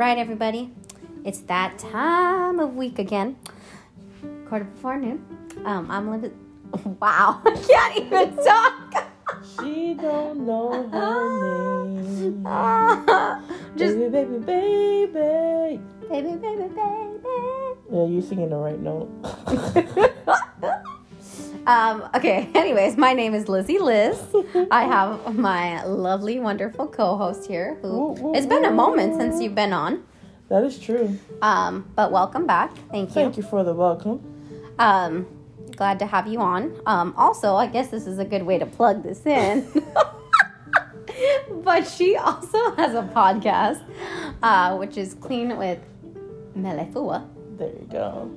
right, everybody. It's that time of week again. Quarter before noon. Um, I'm Linda. Wow, I can't even talk. She don't know her name. Just baby, baby, baby. baby, baby, baby. Yeah, you're singing the right note. Um, okay, anyways, my name is Lizzie Liz. I have my lovely, wonderful co host here who it's been a moment since you've been on. that is true. Um, but welcome back. Thank you. Thank you for the welcome. Um, glad to have you on. Um, also, I guess this is a good way to plug this in. but she also has a podcast, uh, which is Clean with Maleifua. There you go.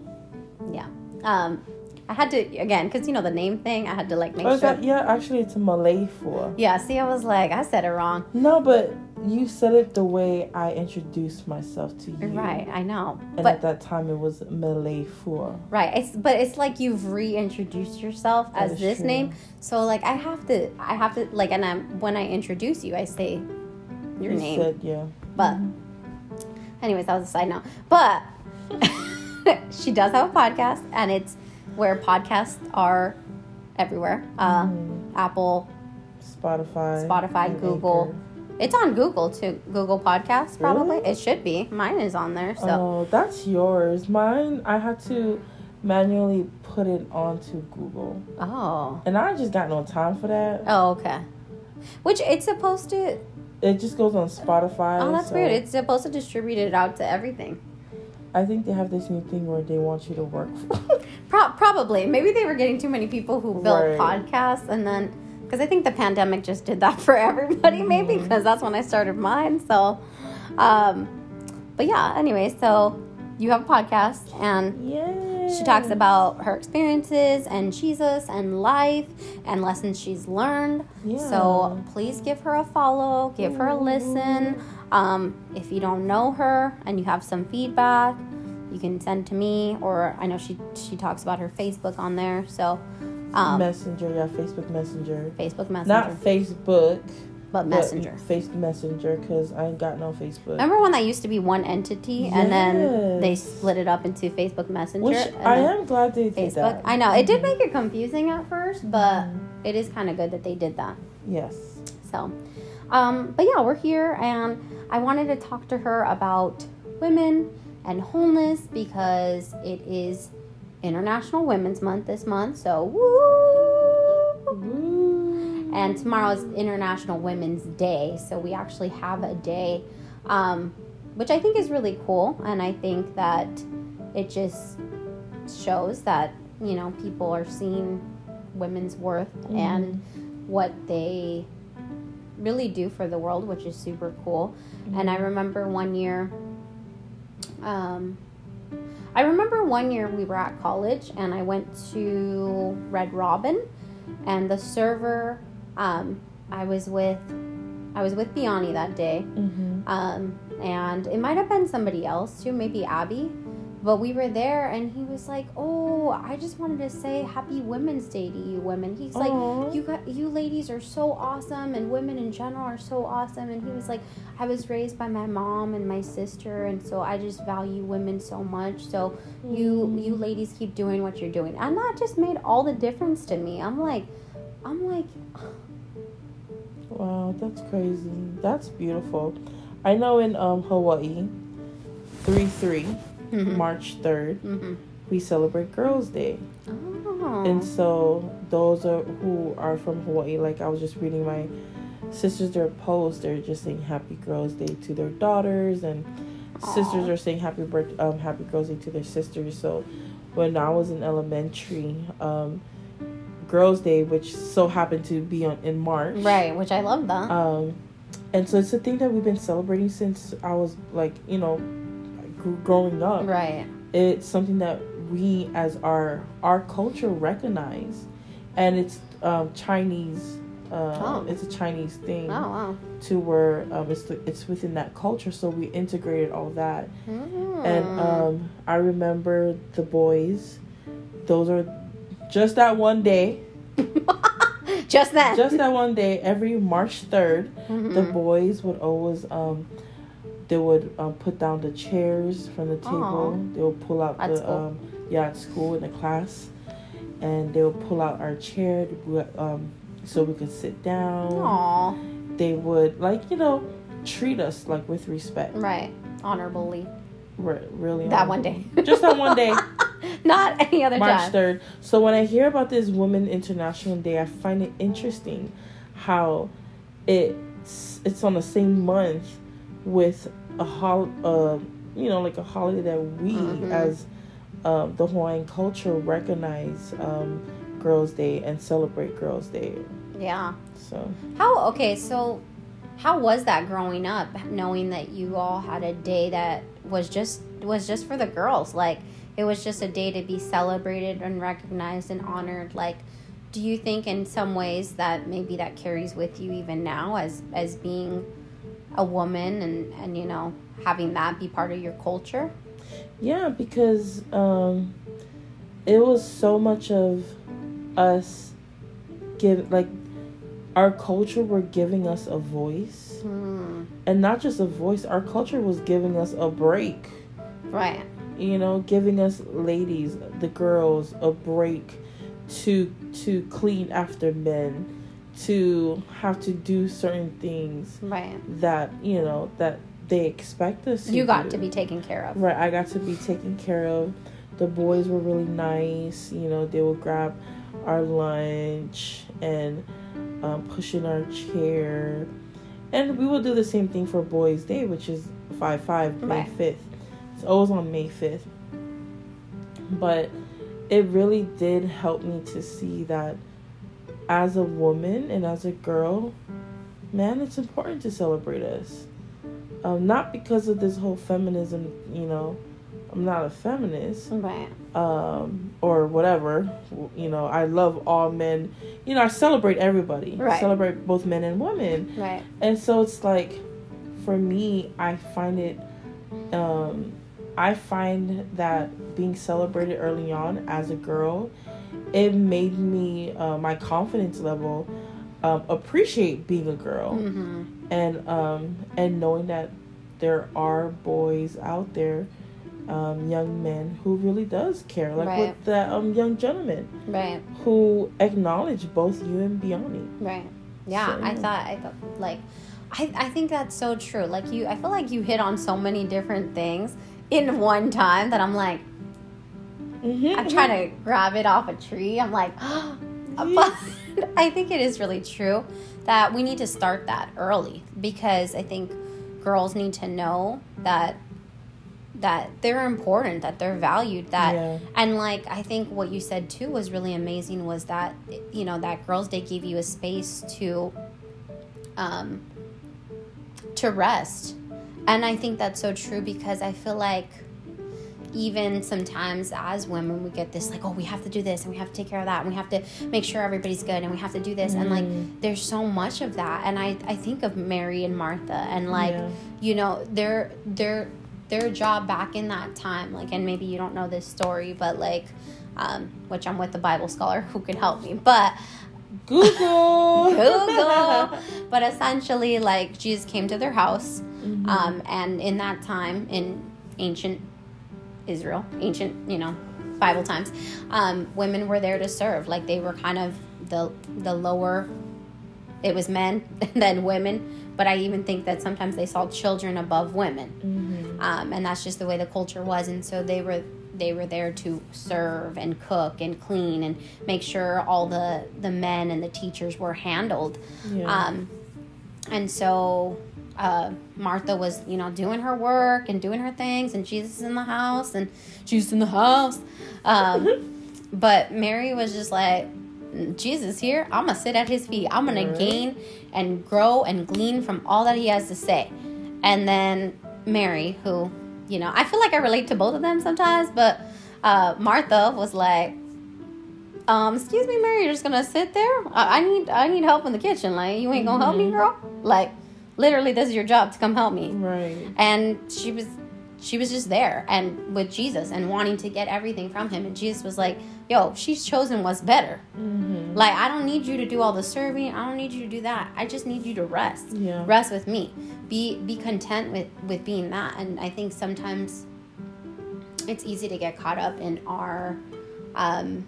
Yeah. Um, I had to again because you know the name thing. I had to like make Oh, sure. that, yeah, actually, it's a Malay for. Yeah. See, I was like, I said it wrong. No, but you said it the way I introduced myself to you. Right. I know. And but at that time, it was Malay for. Right. It's but it's like you've reintroduced yourself That as this true. name. So like I have to I have to like and I'm when I introduce you I say your You name. said, yeah. but anyways, that was a side note. But she does have a podcast and it's where podcasts are everywhere. Uh Mhm. Apple, Spotify. Spotify, Google. It's on Google too. Google Podcasts probably. Really? It should be. Mine is on there. So Oh, that's yours. Mine, I had to manually put it onto Google. oh. And I just got no time for that. Oh, okay. Which it's supposed to It just goes on Spotify. Oh, that's so weird. It's supposed to distribute it out to everything. I think they have this new thing where they want you to work. Pro- probably. Maybe they were getting too many people who built Right. podcasts, and then because I think the pandemic just did that for everybody. Maybe Mhm. because that's when I started mine. So, um, but yeah. Anyway, so you have a podcast, and she talks about her experiences and Jesus and life and lessons she's learned. Yeah. So please give her a follow, give her a listen. Um, if you don't know her and you have some feedback, you can send to me, or I know she she talks about her Facebook on there. So um, Messenger, yeah, Facebook Messenger. Facebook Messenger, Not Facebook, but Messenger. But Facebook Messenger, because I ain't got no Facebook. Remember when that used to be one entity, and then they split it up into Facebook Messenger? Which I am glad they did Facebook. that. I know it did make it confusing at first, but it is kind of good that they did that. Yes. So, um, but yeah, we're here, and I wanted to talk to her about women and wholeness because it is International Women's Month this month. So, woo! Woo. And tomorrow is International Women's Day, so we actually have a day, um, which I think is really cool, and I think that it just shows that you know people are seeing women's worth and what they really do for the world, which is super cool. And I remember one year, um, I remember one year we were at college and I went to Red Robin, and the server, um, I was with, I was with Biani that day, Mhm. um, and it might have been somebody else too, maybe Abby. But we were there and he was like, "Oh, I just wanted to say happy Women's Day to you women." He's Aww. like, "You got you ladies are so awesome and women in general are so awesome." And he was like, "I was raised by my mom and my sister and so I just value women so much. So mm. you you ladies keep doing what you're doing." And that just made all the difference to me. I'm like I'm like Wow, that's crazy. That's beautiful. I know in um Hawaii, 3 3 mm-hmm. March 3rd, mm-hmm. we celebrate Girls' Day. Oh. And so those are, who are from Hawaii, like I was just reading my sisters, their posts, they're just saying Happy Girls' Day to their daughters, and Aww. sisters are saying Happy birth, um, Happy Girls' Day to their sisters. So when I was in elementary, um, Girls' Day, which so happened to be on in March, right? Which I love that. Um, and so it's a thing that we've been celebrating since I was like, you know, growing up. right. It's something that we as our our culture recognize, and it's um, Chinese. Uh, Oh. It's a Chinese thing Oh wow. to where um, it's it's within that culture, so we integrated all that. And Mm. um, I remember the boys; those are just that one day. just that. Just that one day, every March third, Mhm. the boys would always um they would um, put down the chairs from the table. Aw. They would pull out At the school. um, yeah at school in the class, and they would pull out our chair to, um, so we could sit down. Aw. They would like you know treat us like with respect. Right. Honorably. Re- really That um, one day. Just that one day. Not any other March time. third. So when I hear about this Women International Day, I find it interesting how it's it's on the same month with a hol uh, you know like a holiday that we Mhm. as um, the Hawaiian culture recognize um, Girls Day and celebrate Girls Day. Yeah. So How okay, so how was that growing up knowing that you all had a day that was just was just for the girls? Like it was just a day to be celebrated and recognized and honored. Like do you think in some ways that maybe that carries with you even now as as being a woman and and you know having that be part of your culture? yeah, because um, it was so much of us give like our culture were giving us a voice Hmm. and not just a voice our culture was giving us a break Right. you know giving us ladies the girls a break to to clean after men to have to do certain things Right. that you know that they expect us to You got do. to be taken care of. right i got to be taken care of the boys were really nice you know they would grab our lunch and um, push in our chair and we will do the same thing for boys day which is 5-5 may Right. 5th it's always on may 5th but it really did help me to see that as a woman and as a girl man it's important to celebrate us um, not because of this whole feminism you know i'm not a feminist Right. um, or whatever. You know, I love all men. You know, I celebrate everybody. Right. Celebrate both men and women. Right. And so it's like, for me, I find it. Um, I find that being celebrated early on as a girl, it made me uh, my confidence level um, appreciate being a girl Mm-hmm. and um, and knowing that there are boys out there, um, young men who really does care, like Right. with that um, young gentleman Right. who acknowledge both you and Biani. Right. Yeah, So, I thought I thought like I, I think that's so true. Like you I feel like you hit on so many different things in one time that I'm like Mm-hmm. I'm trying to grab it off a tree. I'm like but I think it is really true that we need to start that early because I think girls need to know that that they're important, that they're valued, that Yeah. and like I think what you said too was really amazing was that you know that Girls Day gave you a space to um to rest. And I think that's so true because I feel like even sometimes as women we get this like oh we have to do this and we have to take care of that and we have to make sure everybody's good and we have to do this and like there's so much of that and I I think of Mary and Martha and like Yeah. you know their their their job back in that time like and maybe you don't know this story but like um, which I'm with the Bible scholar who can help me but Google. Google. but essentially, like Jesus came to their house, Mhm. um, and in that time, in ancient Israel, ancient you know Bible times, um, women were there to serve. Like they were kind of the the lower. It was men then women, but I even think that sometimes they saw children above women Mhm. um, and that's just the way the culture was and so they were they were there to serve and cook and clean and make sure all the the men and the teachers were handled Yeah. um, and so uh, Martha was you know doing her work and doing her things and Jesus is in the house and Jesus in the house um, but Mary was just like Jesus here I'm gonna sit at his feet I'm gonna gain and grow and glean from all that he has to say and then Mary, who, you know, I feel like I relate to both of them sometimes, but uh, Martha was like, um, excuse me, Mary, you're just gonna sit there? I, I need I need help in the kitchen. Like, you ain't gonna help me, Mhm. girl? Like, literally, this is your job to come help me. Right. And she was she was just there and with Jesus and wanting to get everything from him. And Jesus was like, yo, she's chosen what's better. Mm-hmm. Like, I don't need you to do all the serving. I don't need you to do that. I just need you to rest. Yeah. Rest with me. Be be content with with being that. And I think sometimes it's easy to get caught up in our um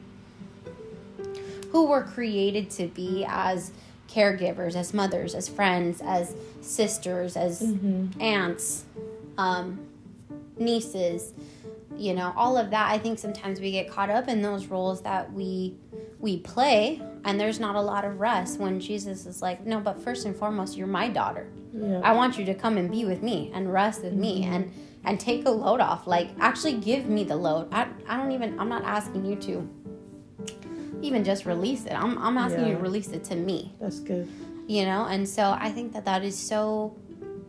who we're created to be as caregivers, as mothers, as friends, as sisters, as Mm-hmm. aunts, um, nieces, you know, all of that. I think sometimes we get caught up in those roles that we we play, and there's not a lot of rest when Jesus is like, no, but first and foremost, you're my daughter. Yeah. I want you to come and be with me and rest with me and and take a load off. Like actually give me the load. I I don't even I'm not asking you to even just release it. I'm I'm asking you to release it to me That's good. you know and so i think that that is so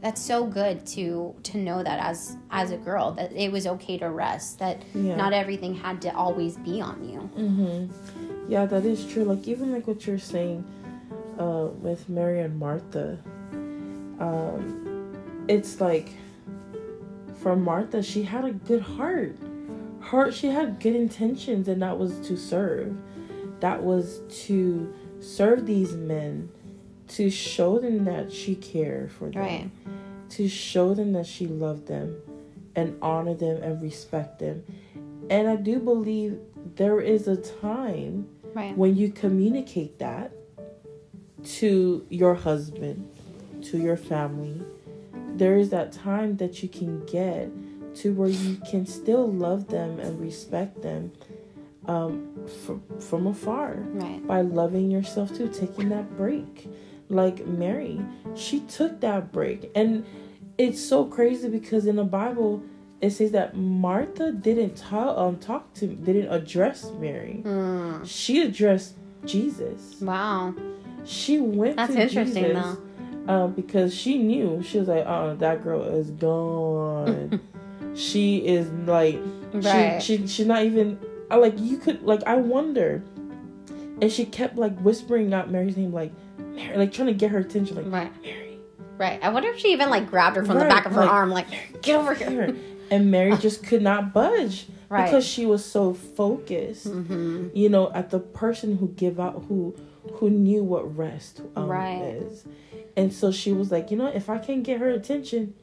that's so good to to know that as as a girl that it was okay to rest that Yeah. not everything had to always be on you Mm-hmm. Yeah, that is true. Like even like what you're saying uh, with Mary and Martha, um, it's like for Martha, she had a good heart. Heart, she had good intentions, and that was to serve. That was to serve these men, to show them that she cared for them, Right. to show them that she loved them, and honor them and respect them. And I do believe there is a time right when you communicate that to your husband, to your family, there is that time that you can get to where you can still love them and respect them um, from, from afar right by loving yourself too, taking that break. Like Mary, she took that break. And it's so crazy because in the Bible, it says that Martha didn't talk, um, talk to, didn't address Mary. Hmm. She addressed Jesus. wow She went that's interesting Jesus though um, because she knew she was like, "Oh, that girl is gone. she is like, Right. she, she she's not even. I like you could like I wonder." And she kept like whispering out Mary's name, like Mary, like trying to get her attention, like right Mary, right i wonder if she even like grabbed her from the back of her like- arm like get over here and Mary just could not budge Right. because she was so focused, mm-hmm. you know, at the person who give out who who knew what rest um, Right. is, and so she was like, you know, if I can get her attention,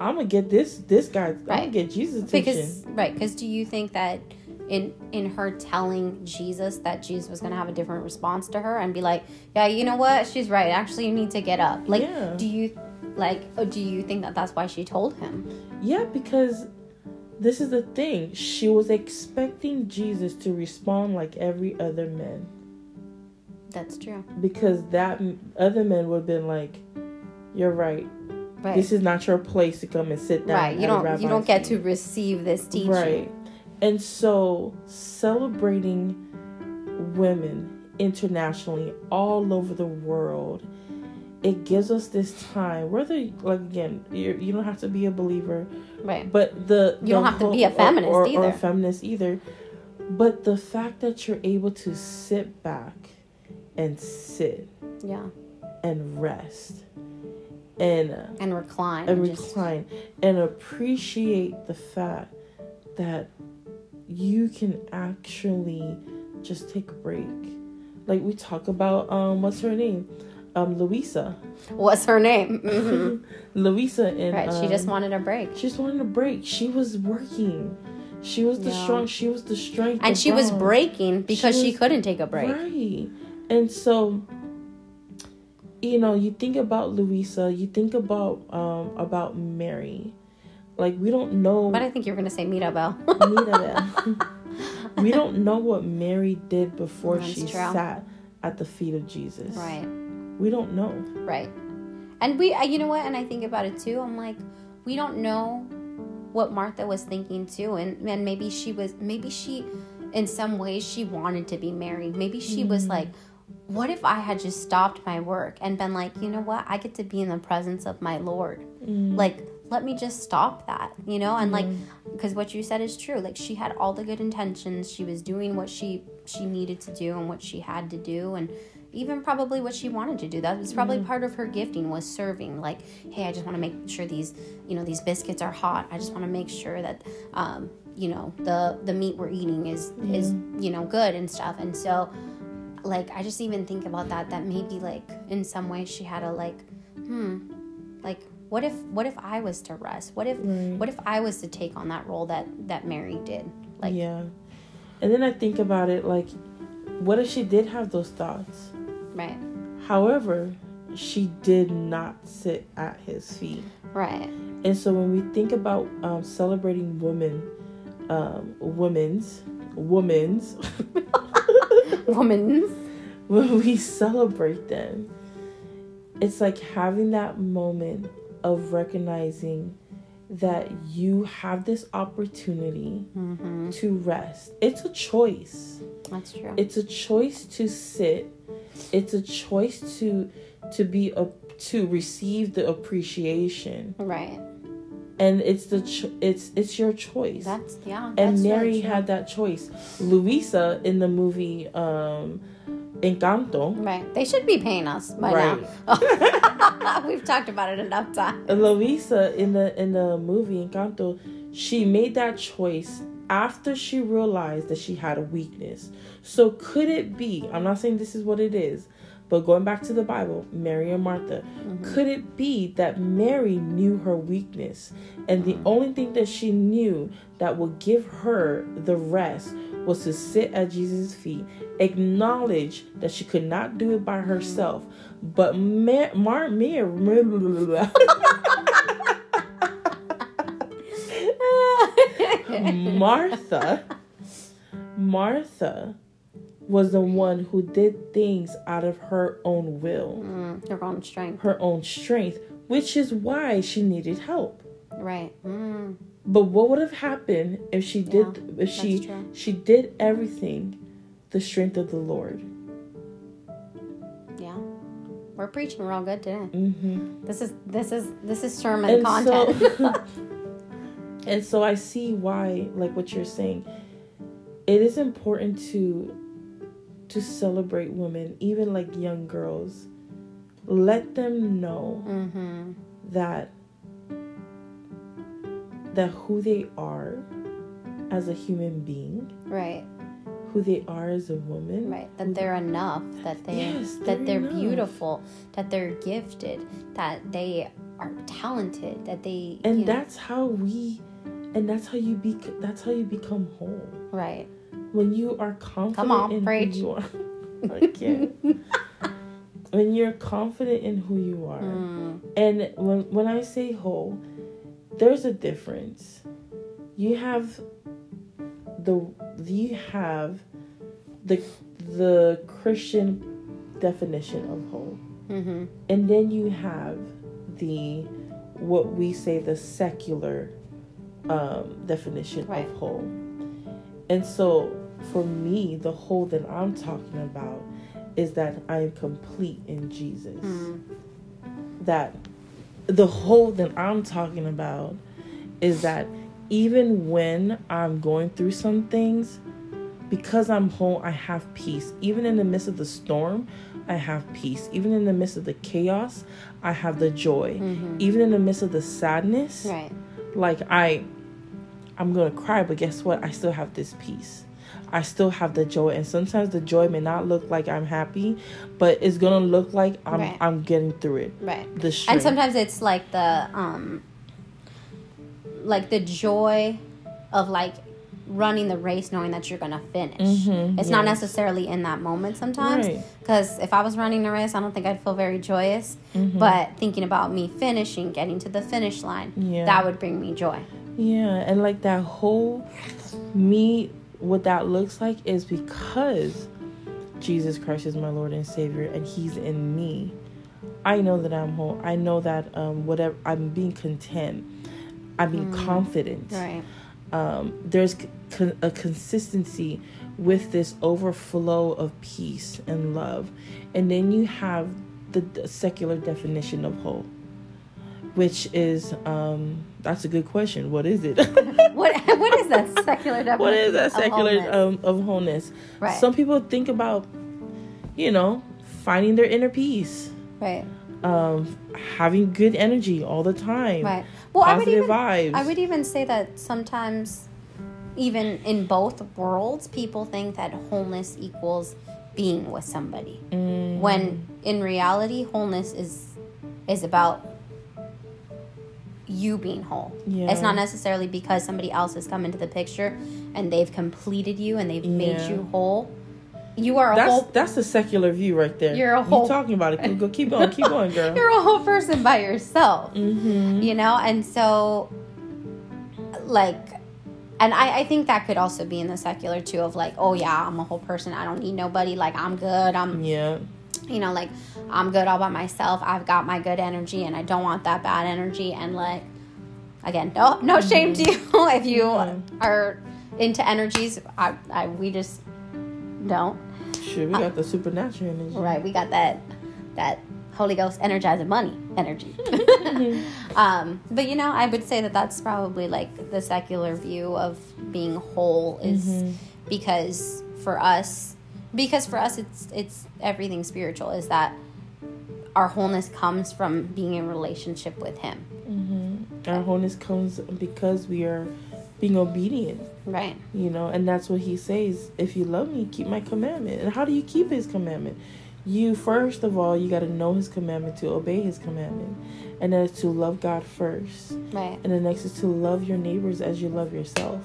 I'm gonna get this this guy. I'm gonna get Jesus attention. because right because do you think that in in her telling jesus that jesus was going to have a different response to her and be like yeah you know what she's right actually you need to get up like Yeah. do you like oh, do you think that that's why she told him Yeah, because this is the thing. She was expecting Jesus to respond like every other man. that's true Because that other man would have been like, You're right. Right This is not your place to come and sit down. right you don't you don't get feet." to receive this teaching Right. And so celebrating women internationally all over the world, it gives us this time. Whether like again, you're, you don't have to be a believer, right but the You don't have to be a feminist or, or, either. or a feminist either. But the fact that you're able to sit back and sit yeah and rest and uh, and recline and just- recline and appreciate the fact that you can actually just take a break. Like we talk about um what's her name? Um Luisa. what's her name Mhm. Luisa and right she just um, wanted a break she just wanted a break. She was working. She was the Yeah. strong she was the strength. and she was breaking because she, was- couldn't take a break Right. And so you know, you think about Luisa, you think about um about Mary. Like we don't know but i think you're going to say mirabel Mirabel. we don't know what Mary did before That's she true. sat at the feet of Jesus. right We don't know. Right. And we, uh, you know what? And I think about it too. I'm like, we don't know what Martha was thinking too. And, and maybe she was, maybe she, in some ways, she wanted to be married. Maybe she was like, what if I had just stopped my work and been like, you know what? I get to be in the presence of my Lord. Like, let me just stop that, you know? And like, because what you said is true. Like, she had all the good intentions. She was doing what she she needed to do and what she had to do. And even probably what she wanted to do that was probably Mm-hmm. part of her gifting was serving like hey i just want to make sure these you know these biscuits are hot i just want to make sure that um you know the the meat we're eating is is you know good and stuff and so like i just even think about that that maybe like in some way she had a like hmm like what if what if i was to rest what if Right. what if i was to take on that role that that mary did like yeah. And then I think about it like, what if she did have those thoughts? right However, she did not sit at his feet. right And so when we think about um, celebrating women, um, women's, women's, woman's when we celebrate them, it's like having that moment of recognizing that you have this opportunity mm-hmm. to rest. It's a choice. that's true It's a choice to sit. It's a choice to to be a to receive the appreciation. right And it's the cho- it's it's your choice. that's yeah and that's very Mary true. had that choice. Luisa in the movie um Encanto. right they should be paying us by Right. now we've talked about it enough times Luisa in the in the movie Encanto, she made that choice after she realized that she had a weakness. So could it be? I'm not saying this is what it is, but going back to the Bible, Mary and Martha, mm-hmm. could it be that Mary knew her weakness? And the only thing that she knew that would give her the rest was to sit at Jesus' feet, acknowledge that she could not do it by herself, but Mar- Mar- Mary Martha, Martha was the one who did things out of her own will, mm, your own strength her own strength, which is why she needed help. right mm, But what would have happened if she did if she true. she did everything the strength of the Lord? yeah we're preaching real good today Mm-hmm. this is this is this is sermon And content so and so I see why like what you're saying. It is important to to celebrate women, even like young girls. Let them know mm-hmm. that that who they are as a human being, right who they are as a woman. right that they're enough that they Yes, that they're they're enough. beautiful that they're gifted that they are talented that they And you know- that's how we and that's how you be that's how you become whole. right when you are confident on, in preach. who you are. When you're confident in who you are, mm, and when when I say whole, there's a difference. You have the you have the the Christian definition of whole, mm-hmm. and then you have the what we say the secular um, definition Right. of whole. And so for me, the whole that I'm talking about is that I am complete in Jesus. Mm. That the whole that I'm talking about is that even when I'm going through some things, because I'm whole, I have peace. Even in the midst of the storm, I have peace. Even in the midst of the chaos, I have the joy. Mhm. Even in the midst of the sadness, right like I I'm going to cry, but guess what? I still have this peace. I still have the joy and sometimes the joy may not look like I'm happy, but it's going to look like I'm Right. I'm getting through it. right The strength. and sometimes it's like the um like the joy of like running the race knowing that you're gonna finish Mhm, it's not necessarily in that moment sometimes Right. because if i was running the race i don't think i'd feel very joyous Mhm. but thinking about me finishing getting to the finish line Yeah. that would bring me joy Yeah, and like that whole me, what that looks like is because Jesus Christ is my Lord and Savior, and He's in me. I know that I'm whole. I know that um, whatever I'm being content. I'm being confident. right Um, there's con- a consistency with this overflow of peace and love, and then you have the, the secular definition of whole, which is um, that's a good question. What is it? what what is that secular definition what is that of secular wholeness? um, of wholeness? Right. Some people think about, you know, finding their inner peace Right. um having good energy all the time Right. Well, I would even vibes I would even say that sometimes, even in both worlds, people think that wholeness equals being with somebody, Mm, when in reality, wholeness is is about you being whole. Yeah. It's not necessarily because somebody else has come into the picture and they've completed you and they've made you whole. You are a that's whole. that's the secular view right there You're a whole- You're talking about it keep, go, keep going keep going girl You're a whole person by yourself. mm-hmm. you know and so like and I, I think that could also be in the secular too of like oh yeah i'm a whole person i don't need nobody like i'm good i'm yeah you know like i'm good all by myself i've got my good energy and i don't want that bad energy and like again no no shame to you if you Yeah. are into energies I, I we just don't Sure, we got the supernatural energy. Right, we got that that Holy Ghost energizing money energy. um, but you know, I would say that that's probably like the secular view of being whole is Mm-hmm. because for us, because for us, it's it's everything spiritual. Is that our wholeness comes from being in relationship with Him, mm-hmm. Our wholeness comes because we are being obedient, right? you know, and that's what he says. If you love me, keep my commandment. And how do you keep his commandment? You first of all, you got to know his commandment to obey his commandment, and that is to love God first, Right. and the next is to love your neighbors as you love yourself.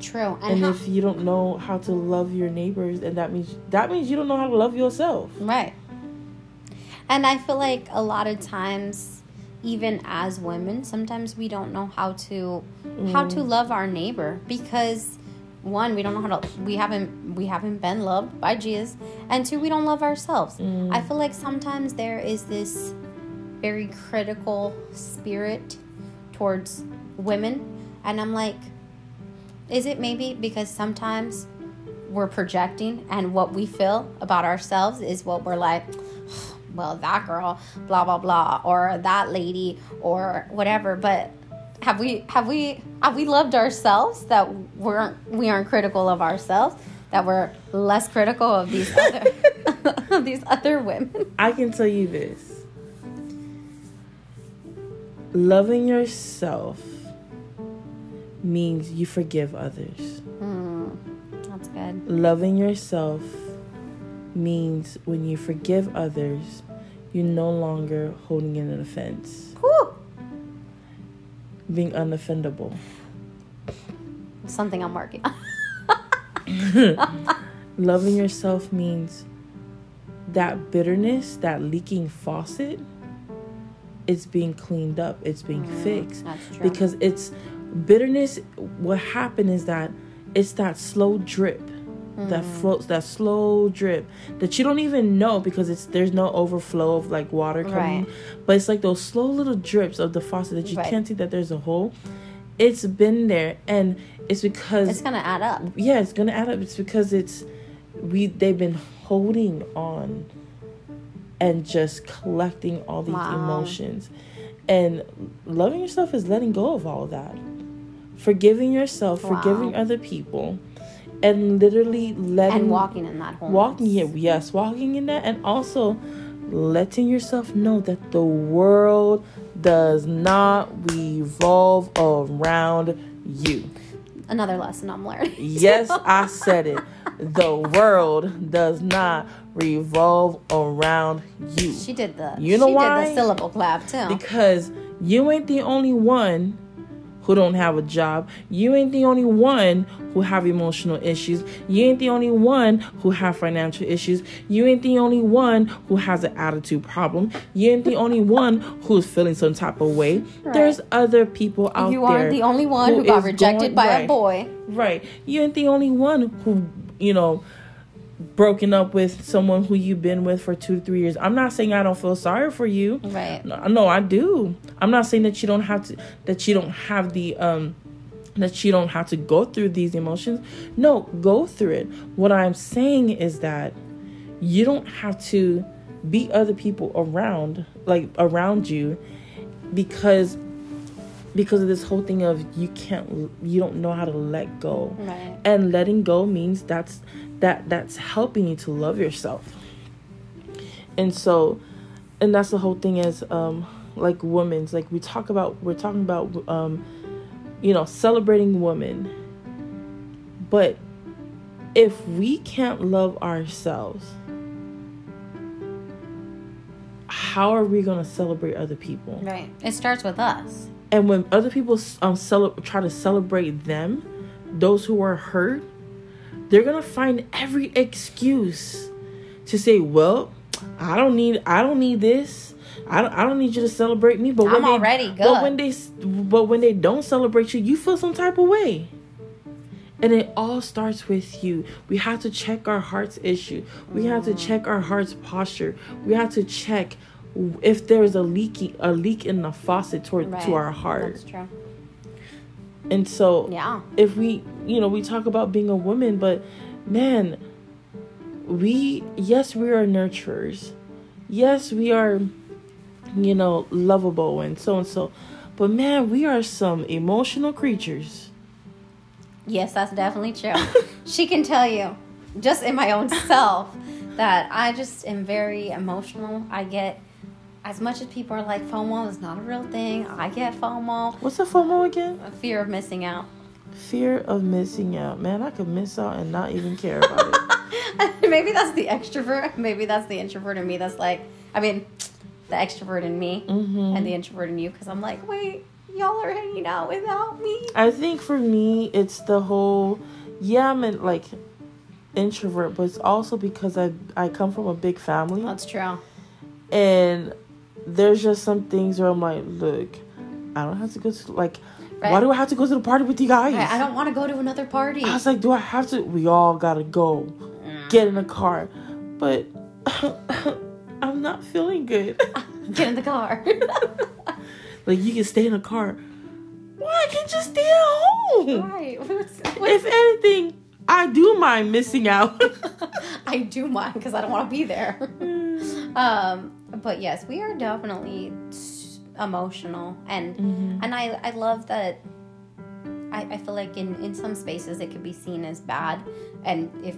True. And, And how- if you don't know how to love your neighbors, and that means that means you don't know how to love yourself. Right. And I feel like a lot of times, even as women, sometimes we don't know how to how to mm-hmm. love our neighbor because one, we don't know how to we haven't we haven't been loved by Jesus, and two, we don't love ourselves. I mm. feel like sometimes there is this very critical spirit towards women, and I'm like, is it maybe because sometimes we're projecting and what we feel about ourselves is what we're like well that girl blah blah blah or that lady or whatever. But have we have we have we loved ourselves that we're we aren't critical of ourselves that we're less critical of these other of these other women? I can tell you this. Loving yourself means you forgive others. Hmm, that's good Loving yourself means when you forgive others, you're no longer holding in an offense, Whew. being unoffendable. something i'm working on Loving yourself means that bitterness, that leaking faucet, it's being cleaned up, it's being hmm, fixed. that's true Because it's bitterness, what happened is that it's that slow drip. That hmm. floats, that slow drip that you don't even know because it's there's no overflow of like water coming, Right. but it's like those slow little drips of the faucet that you Right. can't see that there's a hole. It's been there, and it's because it's gonna add up yeah it's gonna add up it's because it's we they've been holding on and just collecting all these Wow. emotions and loving yourself is letting go of all of that forgiving yourself Wow. forgiving other people and literally letting and walking in that wholeness. walking here yes walking in that and also letting yourself know that the world does not revolve around you another lesson i'm learning Yes, I said it. The world does not revolve around you. She did the. You know she why? did the syllable clap too. Because you ain't the only one who don't have a job. You ain't the only one who have emotional issues. You ain't the only one who have financial issues. You ain't the only one who has an attitude problem. You ain't the only one who's feeling some type of way. There's other people out you there. You aren't the only one who, got rejected going- by a boy. Right. You ain't the only one who, you know, broken up with someone who you've been with for two to three years. I'm not saying I don't feel sorry for you. Right. No, no, I do. I'm not saying that you don't have to that you don't have the um that you don't have to go through these emotions. No, go through it. What I'm saying is that you don't have to beat other people around like around you because because of this whole thing of you can't you don't know how to let go Right. and letting go means that's that that's helping you to love yourself and so and that's the whole thing is um like women's like we talk about we're talking about um you know celebrating women but if we can't love ourselves how are we going to celebrate other people Right. It starts with us. And when other people um cele- try to celebrate them those who are hurt they're gonna find every excuse to say well i don't need i don't need this i don't, I don't need you to celebrate me but when I'm they, already but good. when they but when they don't celebrate you you feel some type of way and it all starts with you. We have to check our heart's issue. We have to check our heart's posture. We have to check if there is a leaky a leak in the faucet toward Right. to our heart. That's true. And so Yeah. if we, you know, we talk about being a woman, but man, we, yes, we are nurturers. Yes, we are, you know, lovable and so and so. But man, we are some emotional creatures. Yes, that's definitely true. she can tell you, just in my own self, that I just am very emotional. I get, as much as people are like, FOMO is not a real thing, I get FOMO, What's the FOMO again? a fear of missing out. Fear of missing out. Man, I could miss out and not even care about it. Maybe that's the extrovert. Maybe that's the introvert in me that's like, I mean, the extrovert in me hmm and the introvert in you because I'm like, wait, y'all are hanging out without me. I think for me, it's the whole, yeah, I'm an, like introvert, but it's also because I I come from a big family. That's true. and there's just some things where I'm like, look, I don't have to go to like, why do I have to go to the party with you guys? Right, I don't want to go to another party. I was like, do I have to? We all gotta go, get in the car, but I'm not feeling good. Get in the car. like you can stay in a car. Why I can just stay at home? right. What's- If anything, I do mind missing out. I do mind because I don't want to be there. um, but yes, we are definitely emotional, and Mhm. and I I love that. I, I feel like in in some spaces it could be seen as bad, and if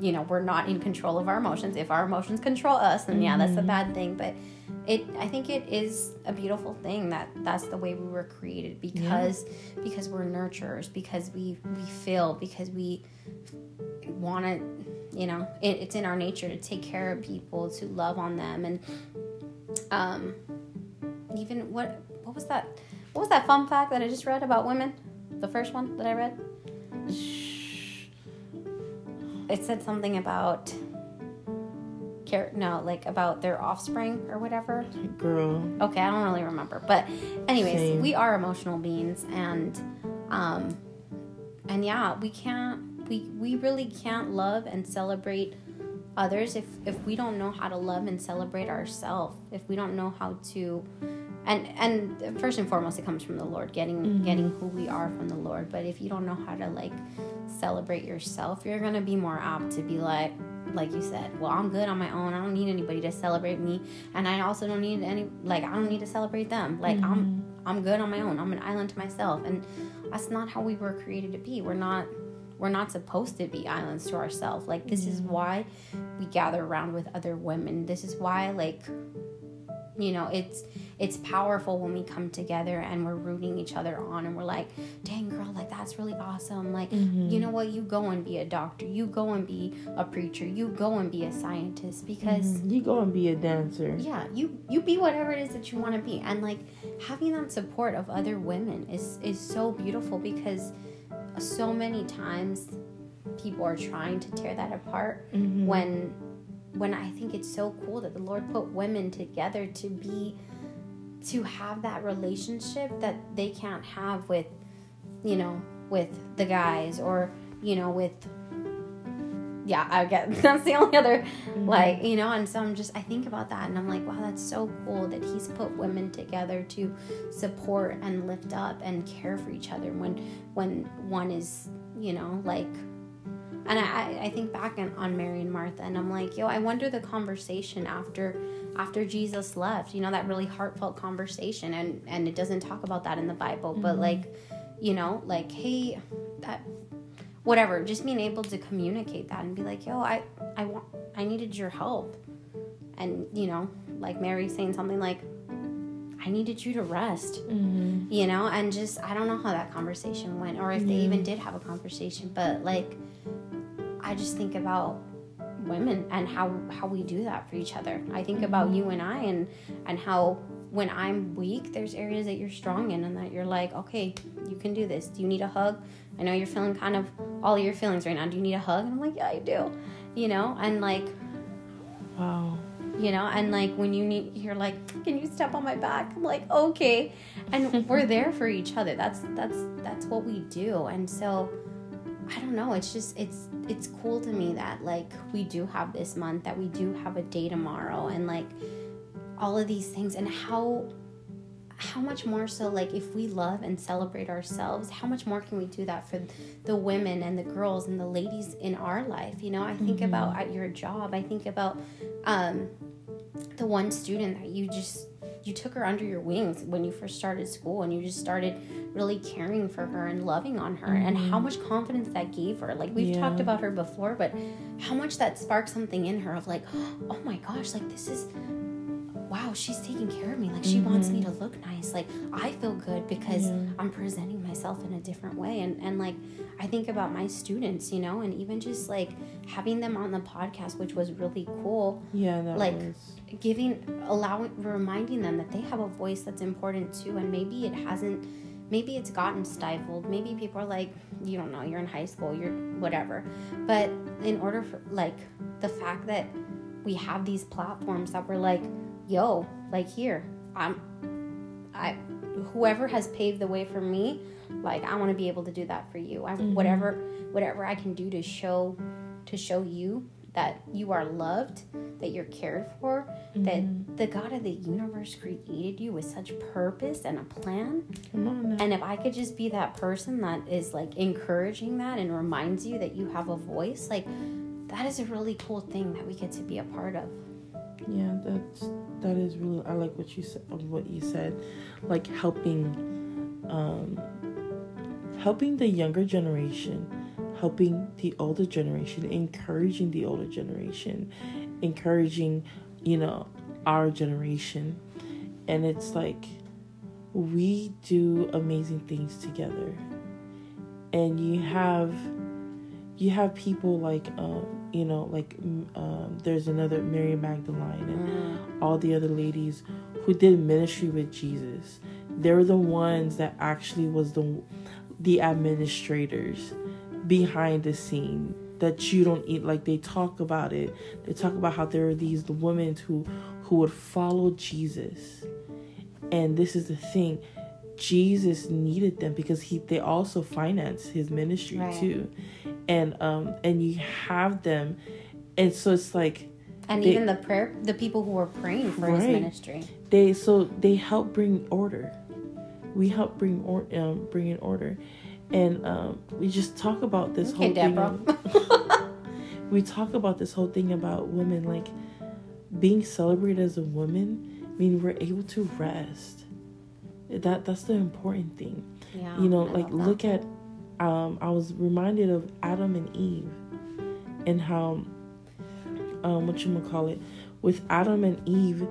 you know we're not in control of our emotions, if our emotions control us, then yeah, that's a Mhm. bad thing. But it I think it is a beautiful thing that that's the way we were created because because we're nurturers because we we feel because we want to you know it, it's in our nature to take care of people to love on them and um even what what was that what was that fun fact that i just read about women? The first one that i read? It said something about care no like about their offspring or whatever. Girl, okay i don't really remember but anyways Same. we are emotional beings and um and yeah we can't we we really can't love and celebrate others if if we don't know how to love and celebrate ourselves if we don't know how to and and first and foremost it comes from the lord getting Mhm. getting who we are from the lord. But if you don't know how to like celebrate yourself you're gonna be more apt to be like like you said well i'm good on my own. I don't need anybody to celebrate me. And i also don't need any like i don't need to celebrate them. Like i'm i'm good on my own. I'm an island to myself. And that's not how we were created to be. We're not we're not supposed to be islands to ourselves. Like this is why we gather around with other women. This is why like you know it's it's powerful when we come together and we're rooting each other on and we're like dang girl like that's really awesome. Like Mhm. you know what? You go and be a doctor. You go and be a preacher. You go and be a scientist because Mhm. you go and be a dancer. yeah you you be whatever it is that you want to be. And like having that support of other women is is so beautiful because so many times people are trying to tear that apart Mhm. when when I think it's so cool that the Lord put women together to be to have that relationship that they can't have with you know with the guys or you know with yeah I get that's the only other Mhm. like you know and so i'm just i think about that and i'm like wow that's so cool that he's put women together to support and lift up and care for each other when when one is you know like and i i think back on, on mary and martha and i'm like yo i wonder the conversation after after jesus left you know that really heartfelt conversation and and it doesn't talk about that in the bible but Mhm. like you know like hey that whatever just being able to communicate that and be like yo i i want i needed your help. And you know like mary saying something like i needed you to rest Mm-hmm. you know? And just i don't know how that conversation went or if they even did have a conversation but like i just think about women and how how we do that for each other. I think about you and i and and how when i'm weak there's areas that you're strong in and that you're like okay you can do this. Do you need a hug i know you're feeling kind of all of your feelings right now. Do you need a hug? And i'm like yeah i do. You know? And like Wow. you know? And like when you need you're like can you step on my back? I'm like okay. And we're there for each other. That's that's that's what we do. And so i don't know. It's just it's it's cool to me that like we do have this month that we do have a day tomorrow and like all of these things. And how how much more so like if we love and celebrate ourselves how much more can we do that for the women and the girls and the ladies in our life? You know i think about at your job. I think about um the one student that you just you took her under your wings when you first started school and you just started really caring for her and loving on her and how much confidence that gave her. Like we've Yeah. talked about her before but how much that sparked something in her of like oh my gosh like this is wow she's taking care of me. Like she wants me to look nice. Like i feel good because Yeah. i'm presenting myself in a different way. And and like i think about my students you know and even just like having them on the podcast which was really cool. Yeah, Like, was. giving allowing reminding them that they have a voice that's important too. And maybe it hasn't maybe it's gotten stifled. Maybe people are like you don't know you're in high school you're whatever. But in order for like the fact that we have these platforms that we're like yo like here i'm i whoever has paved the way for me like i want to be able to do that for you. I, whatever whatever i can do to show to show you that you are loved that you're cared for that the god of the universe created you with such purpose and a plan. And if i could just be that person that is like encouraging that and reminds you that you have a voice like that is a really cool thing that we get to be a part of Yeah, that's that is really. I like what you said. What you said, like helping, um, helping the younger generation, helping the older generation, encouraging the older generation, encouraging, you know, our generation, and it's like we do amazing things together, and you have you have people like um, you know like um, there's another Mary Magdalene and all the other ladies who did ministry with Jesus. They're the ones that actually was the the administrators behind the scene that you don't eat like they talk about it they talk about how there are these the women who who would follow jesus and this is the thing jesus needed them because he they also financed his ministry Right. too and um and you have them. And so it's like and They- even the prayer the people who were praying for his ministry. They so they help bring order. We help bring or um, bring in order. And um we just talk about this okay whole thing deborah. of- we talk about this whole thing about women like being celebrated as a woman I mean we're able to rest. That that's the important thing. Yeah you know I like look at um i was reminded of adam and eve and how um what you gonna call it with adam and eve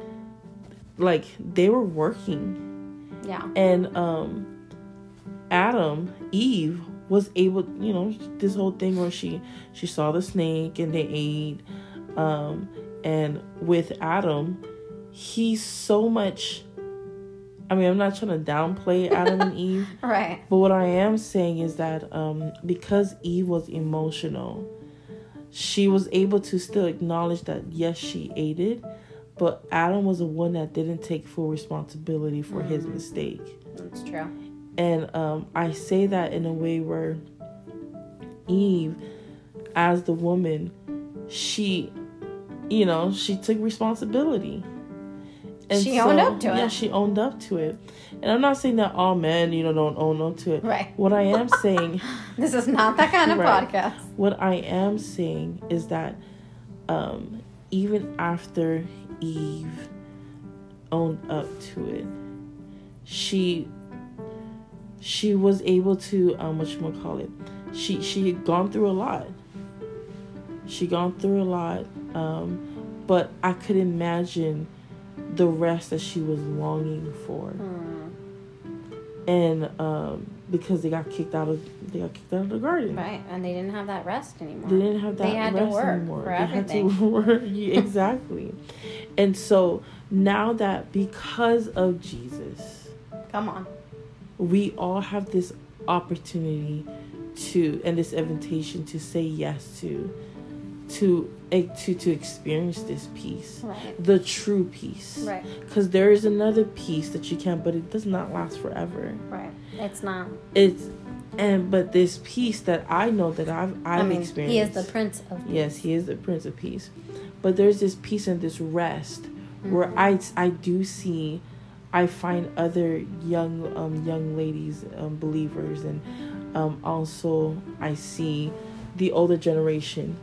like they were working. Yeah. And um adam eve was able you know this whole thing where she she saw the snake and they ate um and with adam he's so much i mean i'm not trying to downplay adam and eve right but what I am saying is that um, because Eve was emotional, she was able to still acknowledge that yes, she ate it, but Adam was the one that didn't take full responsibility for his mistake. that's true And um, I say that in a way where Eve, as the woman, she, you know, she took responsibility. She owned up to it. Yeah, she owned up to it. And I'm not saying that all men, you know, don't own up to it. right What I am saying, this is not that kind of Right. podcast what I am saying is that um, even after Eve owned up to it, she she was able to um, what you call it? She she had gone through a lot. She gone through a lot. Um, but I could imagine the rest that she was longing for. Mm. And um, because they got kicked out of they got kicked out of the garden. Right, and they didn't have that rest anymore. They didn't have that They had to rest work anymore. for they everything. had to work exactly. and so now that because of Jesus, Come on. we all have this opportunity to and this invitation to say yes to to to to experience this peace Right. the true peace Right. because there is another peace that you can but it does not last forever Right. It's not. it's and but this peace that i know that i've i've I mean, experienced he is the prince of. peace. yes he is the prince of peace but there's this peace and this rest where Mhm. i i do see i find other young um young ladies um believers and um also i see the older generation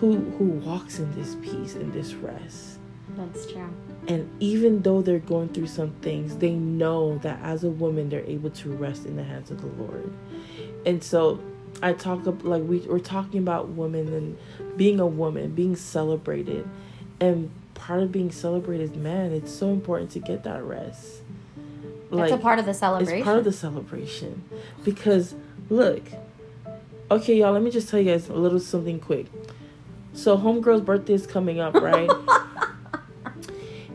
who who walks in this peace and this rest. That's true. and even though they're going through some things they know that as a woman they're able to rest in the hands of the lord. And so i talk up like we, we're talking about women and being a woman being celebrated. And part of being celebrated man it's so important to get that rest. That's a part of the celebration. it's part of the celebration. Because look okay y'all let me just tell you guys a little something quick so homegirl's birthday is coming up right?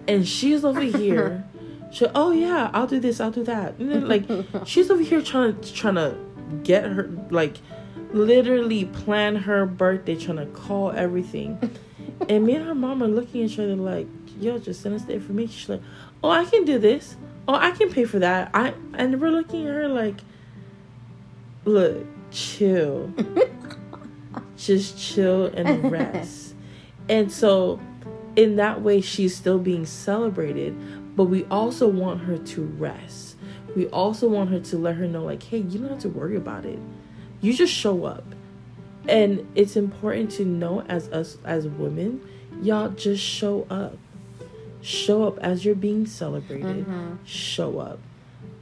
And she's over here. She oh yeah i'll do this i'll do that. And then like she's over here trying to trying to get her like literally plan her birthday trying to call everything. And me and her mom are looking at each other like yo just send us the information. She's like oh i can do this. Oh i can pay for that. I and we're looking at her like look chill just chill and rest. And so in that way she's still being celebrated but we also want her to rest. We also want her to let her know like hey you don't have to worry about it. You just show up. And it's important to know as us as women y'all just show up. Show up as you're being celebrated. Mhm. show up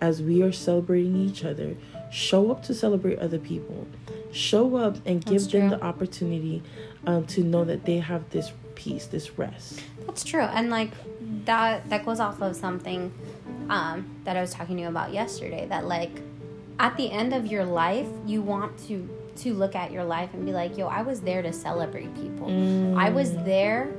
as we are celebrating each other show up to celebrate other people show up and give them the opportunity um, to know that they have this peace this rest That's true, and like that that goes off of something um, that I was talking to you about yesterday. That like at the end of your life, you want to to look at your life and be like, "Yo, I was there to celebrate people. I was Mm. there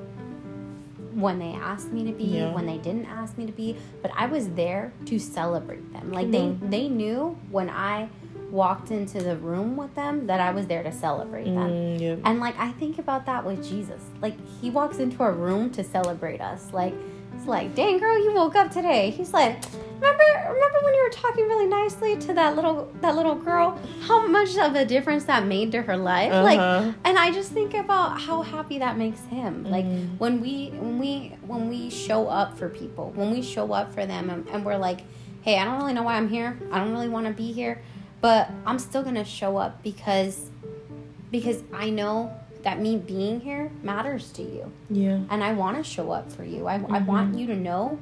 when they asked me to be, Yeah. when they didn't ask me to be, but I was there to celebrate them. Like they Come they knew when I walked into the room with them that I was there to celebrate them." Mm, yeah. And like I think about that with Jesus. Like he walks into a room to celebrate us. Like it's like, dang girl, you woke up today. He's like, remember remember when you were talking really nicely to that little that little girl? How much of a difference that made to her life? Like Uh-huh. and I just think about how happy that makes him. Like Mhm. when we when we when we show up for people, when we show up for them and, and we're like, hey, I don't really know why I'm here. I don't really want to be here, but I'm still gonna show up because because I know that me being here matters to you, yeah and I want to show up for you. I, I want you to know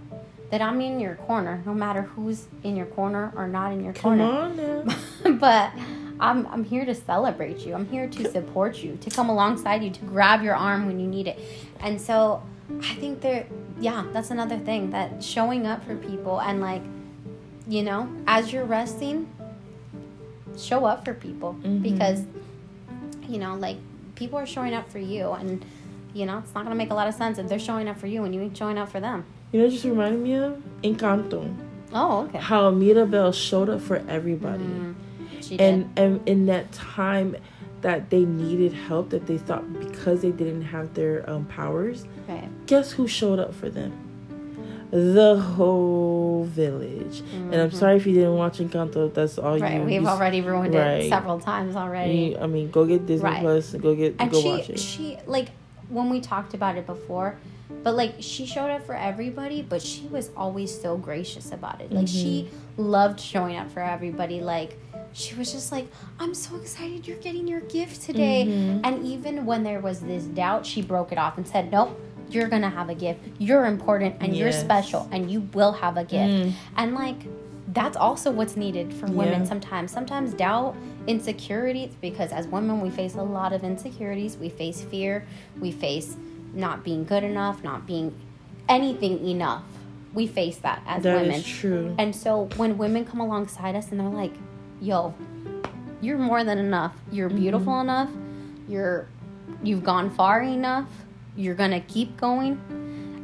that I'm in your corner, no matter who's in your corner or not in your come corner on now but I'm, I'm here to celebrate you. I'm here to support you, to come alongside you, to grab your arm when you need it. And so I think there, yeah, that's another thing that showing up for people and like, you know, as you're resting, show up for people Mhm. because, you know, like people are showing up for you and, you know, it's not going to make a lot of sense if they're showing up for you and you ain't showing up for them. you know just reminded me of encanto Oh, okay. how mirabel showed up for everybody Mm, she did. and and in that time that they needed help that they thought because they didn't have their um, powers right. guess who showed up for them the whole village and i'm sorry if you didn't watch encanto that's all Mm-hmm. Right, we've you- already ruined right. it several times already. you- i mean go get disney Right. plus go get and go she watch it she like when we talked about it before but like she showed up for everybody but she was always so gracious about it like she Mm-hmm. loved showing up for everybody like she was just like i'm so excited you're getting your gift today Mhm. and even when there was this doubt she broke it off and said nope you're gonna have a gift you're important and you're special and you will have a gift Mm. and like that's also what's needed for women Yeah. sometimes sometimes doubt insecurity because as women we face a lot of insecurities we face fear we face not being good enough, not being anything enough. We face that as That women. is true. And so when women come alongside us and they're like, "Yo, you're more than enough. You're beautiful enough. You're you've gone far enough. You're going to keep going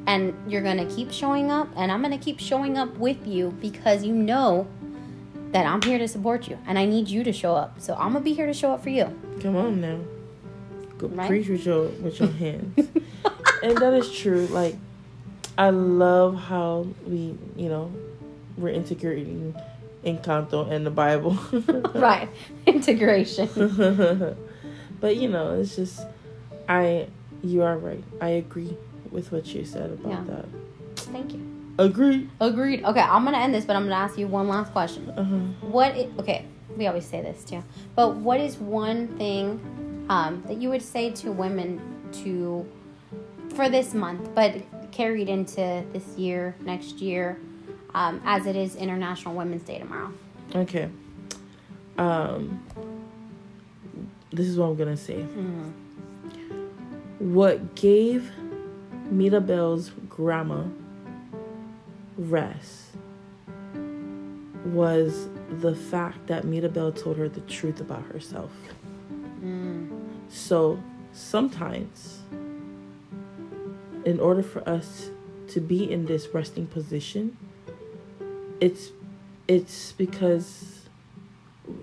and you're going to keep showing up and I'm going to keep showing up with you because you know that I'm here to support you and I need you to show up. So I'm going to be here to show up for you." Come on now. Go Right? preach with your with your hands. and that is true. Like I love how we, you know, we're integrating Encanto and the Bible. right. Integration. but you know, it's just I you are right. I agree with what you said about Yeah. that. Thank you. Agreed. Agreed. Okay, I'm going to end this, but I'm going to ask you one last question. Uh-huh. What? i okay, we always say this too, but what is one thing um, that you would say to women to for this month, but carried into this year, next year, um, as it is International Women's Day tomorrow? Okay. Um this is what I'm gonna say. Mhm. What gave Mirabel's grandma rest was the fact that Mirabel told her the truth about herself. Mm. So sometimes, in order for us to be in this resting position, it's it's because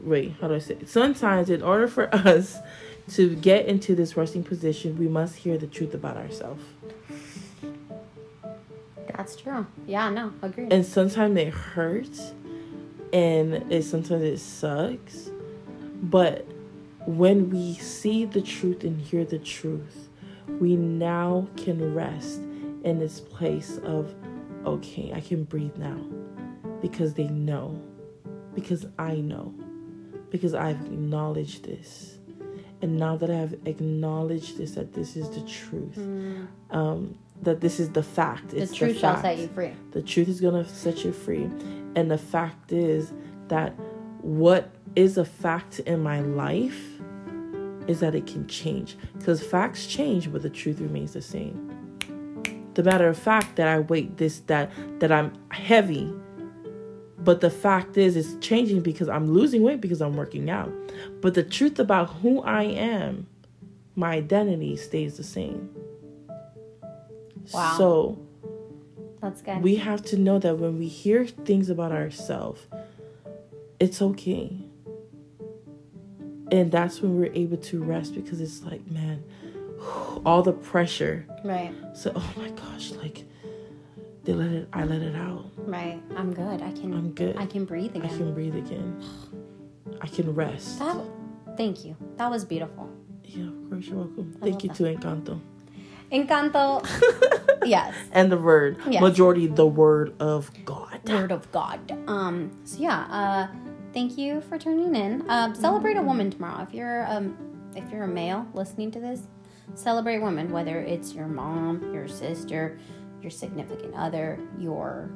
wait, how do I say? It? Sometimes, in order for us to get into this resting position, we must hear the truth about ourselves. That's true. Yeah, no, agree. And sometimes it hurts, and it sometimes it sucks, but when we see the truth and hear the truth, we now can rest in this place of, okay, I can breathe now because they know, because I know, because I've acknowledged this. And now that I've acknowledged this, that this is the truth, Mm. um, that this is the fact. the It's truth shall fact. set you free. The truth is going to set you free. And the fact is that what is a fact in my life is that it can change. Because facts change, but the truth remains the same. The matter of fact that I weight this, that that I'm heavy, but the fact is it's changing because I'm losing weight because I'm working out. But the truth about who I am, my identity stays the same. Wow. So That's good. we have to know that when we hear things about ourselves, it's okay. And that's when we're able to rest because it's like, man, all the pressure. right, So, oh my gosh, like they let it, I let it out. right. I'm good. I can. I'm good. I can breathe again. I can breathe again. I can rest. That. Thank you. That was beautiful. Yeah, of course, you're welcome. I Thank you love to Encanto. Encanto. yes. And the word, Yes. majority, the word of God. word of God. Um, so yeah, uh, thank you for tuning in. Uh, celebrate a woman tomorrow. If you're um, if you're a male listening to this, celebrate women. Whether it's your mom, your sister, your significant other, your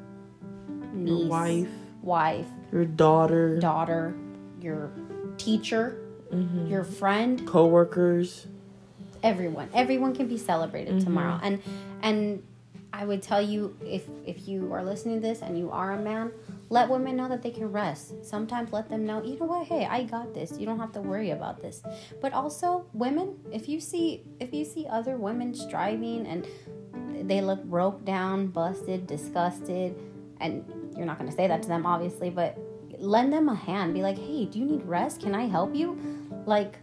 niece, Your wife, wife, your daughter, daughter, your teacher, mhm, your friend, co-workers. everyone. Everyone can be celebrated Mhm. tomorrow. And and i would tell you if if you are listening to this and you are a man let women know that they can rest. Sometimes let them know you know what? Hey i got this. You don't have to worry about this. But also women if you see if you see other women striving and they look broke down busted disgusted and you're not going to say that to them obviously but lend them a hand. Be like hey do you need rest? Can i help you? Like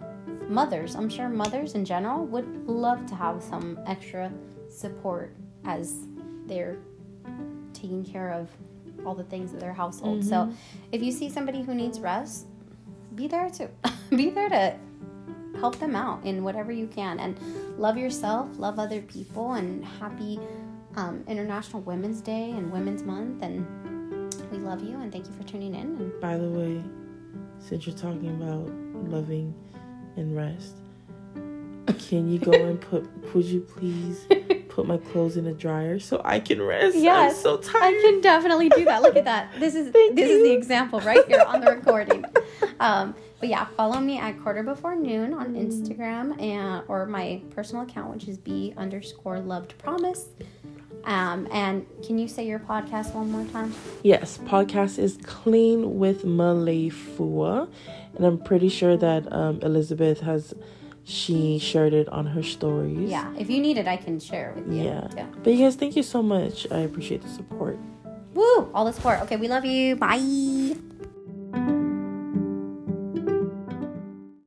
mothers i'm sure mothers in general would love to have some extra support as they're taking care of all the things of their household. So if you see somebody who needs rest be there to be there to help them out in whatever you can. And love yourself love other people and happy um, international women's day and women's month. And we love you and thank you for tuning in. And By the way, since you're talking about loving and rest, can you go and put? Would you please put my clothes in the dryer so I can rest. Yes, I'm so tired. I can definitely do that. Look at that. This is this is the example right here on the recording. Um, but yeah, follow me at quarter before noon on Instagram and or my personal account, which is b underscore loved promise. Um, and can you say your podcast one more time? Yes, podcast is Clean with Maleifua. And I'm pretty sure that um, Elizabeth has, she shared it on her stories. Yeah, if you need it, I can share it with you. Yeah. too. But you guys, thank you so much. I appreciate the support. Woo! All the support. Okay, we love you. Bye.